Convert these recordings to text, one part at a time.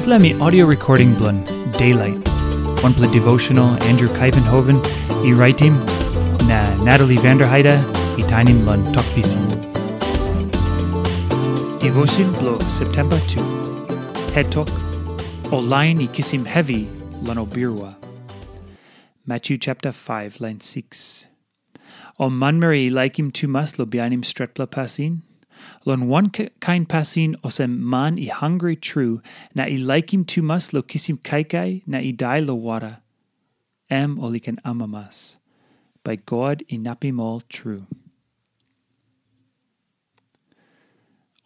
Islami audio recording blun Daylight. One play devotional Andrew Kuyvenhoven i writing na Natalie Vanderheide i tainim lun tokpisin. Devotion blo September 2. Head talk. O line i kisim heavy lun obirwa. Matyu chapter 5 line 6. O manmeri laikim tumas lo bianim stretpla pasin. Lon one kind pasin osem man i hungry true, na i laikim tumas lo kisim kaikai, na i lo wara. Em oliken amamas. By God i napim all true.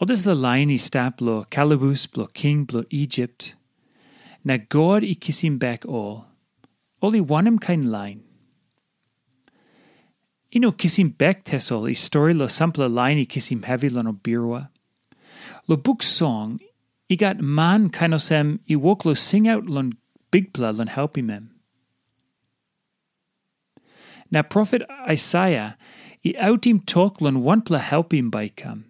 Odes the line i stap lo calabus blo king blo Egypt. Na God i kisim back all. Only one em kind line. Ino kisim bek tesol i story lo sample line i kisim heavy lo no birwa. Lo Buk Song, i got man kainosem i wok lo sing out lon big pla lon mem. Na prophet Aisaia, i outim talk lon one pla help him by come.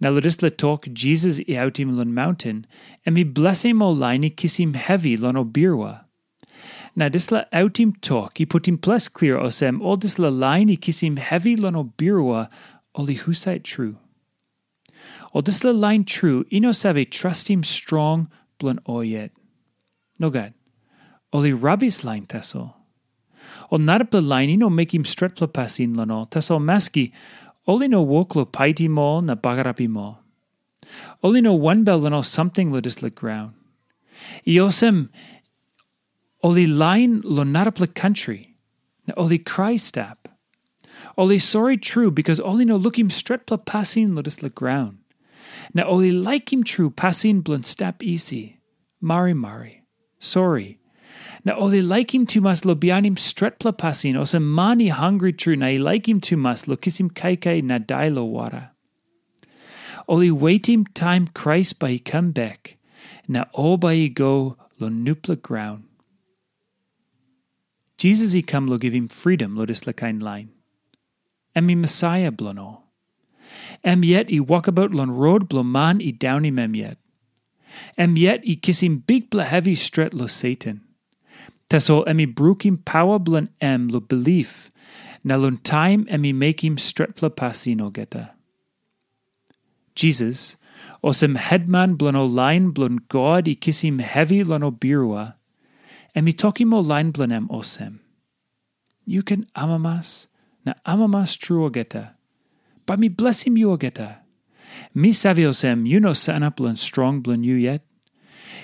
Na lodisla talk Jisas i outim lon mountain, and mi bless him o line i kisim heavy lon o birwa. Na disla outim talk i putim plus clear osem all disla line i kisim heavy lono birua oli husait true. All disla line true ino save trust him strong blun oyet. No god. Oli rabis line teso. O narapla line ino make him stretpla pasin lono teso maski oli no woklo paiti mo na bagarapi mo. Oli no one bell lono something lo disla ground. Iosem Oli line lo narapla country. Na oli cry stap. Oli sorry true because oli no look him stretpla passin lo dis la ground. Na oli like him true passin blun stap easy. Mari mari. Sorry. Na oli like him too mas lo bianim stretpla passin o sem mani hungry true na him too mas lo kisim kaikai na dai lo wara. Oli wait him time Krais by come back. Na o by go lo nupla ground. Jisas i come lo give him freedom lo dis la kind line. Em mi Mesaia blono. Em yet i walk about lon road man i down him em yet. Em yet i kiss him big bla heavy stret lo Satan. Tesol em i brook him power blon em lo belief. Na lon time em i make him stret pla pasino geta. Jisas, osem headman blon o line blon God i kiss him heavy lon o birua e mi toki mo line blanem osem. You can amamas, na amamas true ogeta. Ba mi bless him you ogeta. Mi savi osem, you no sanap blun strong blun you yet.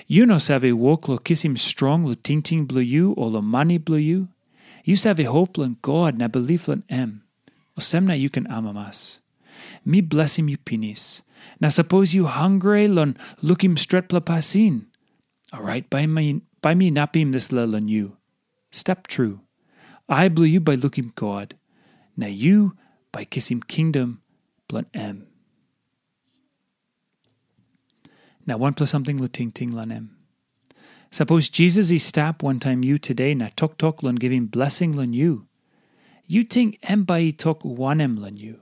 You no savi walk lo kiss him strong lo ting ting blu you or lo money blu you. You savi hope blun God na belief blun em. Osem na you can amamas. Mi bless him you pinis. Na suppose you hungry lon look him stret pla pasin. All right, by my by me napim this lelan you. Step true. I blew you by looking God. Now you by kissing kingdom blunt M. Now one plus something lu ting lan em. Suppose Jisas he stop one time you today na tok tok lun giving blessing lun you. You ting M by talk one M lun you.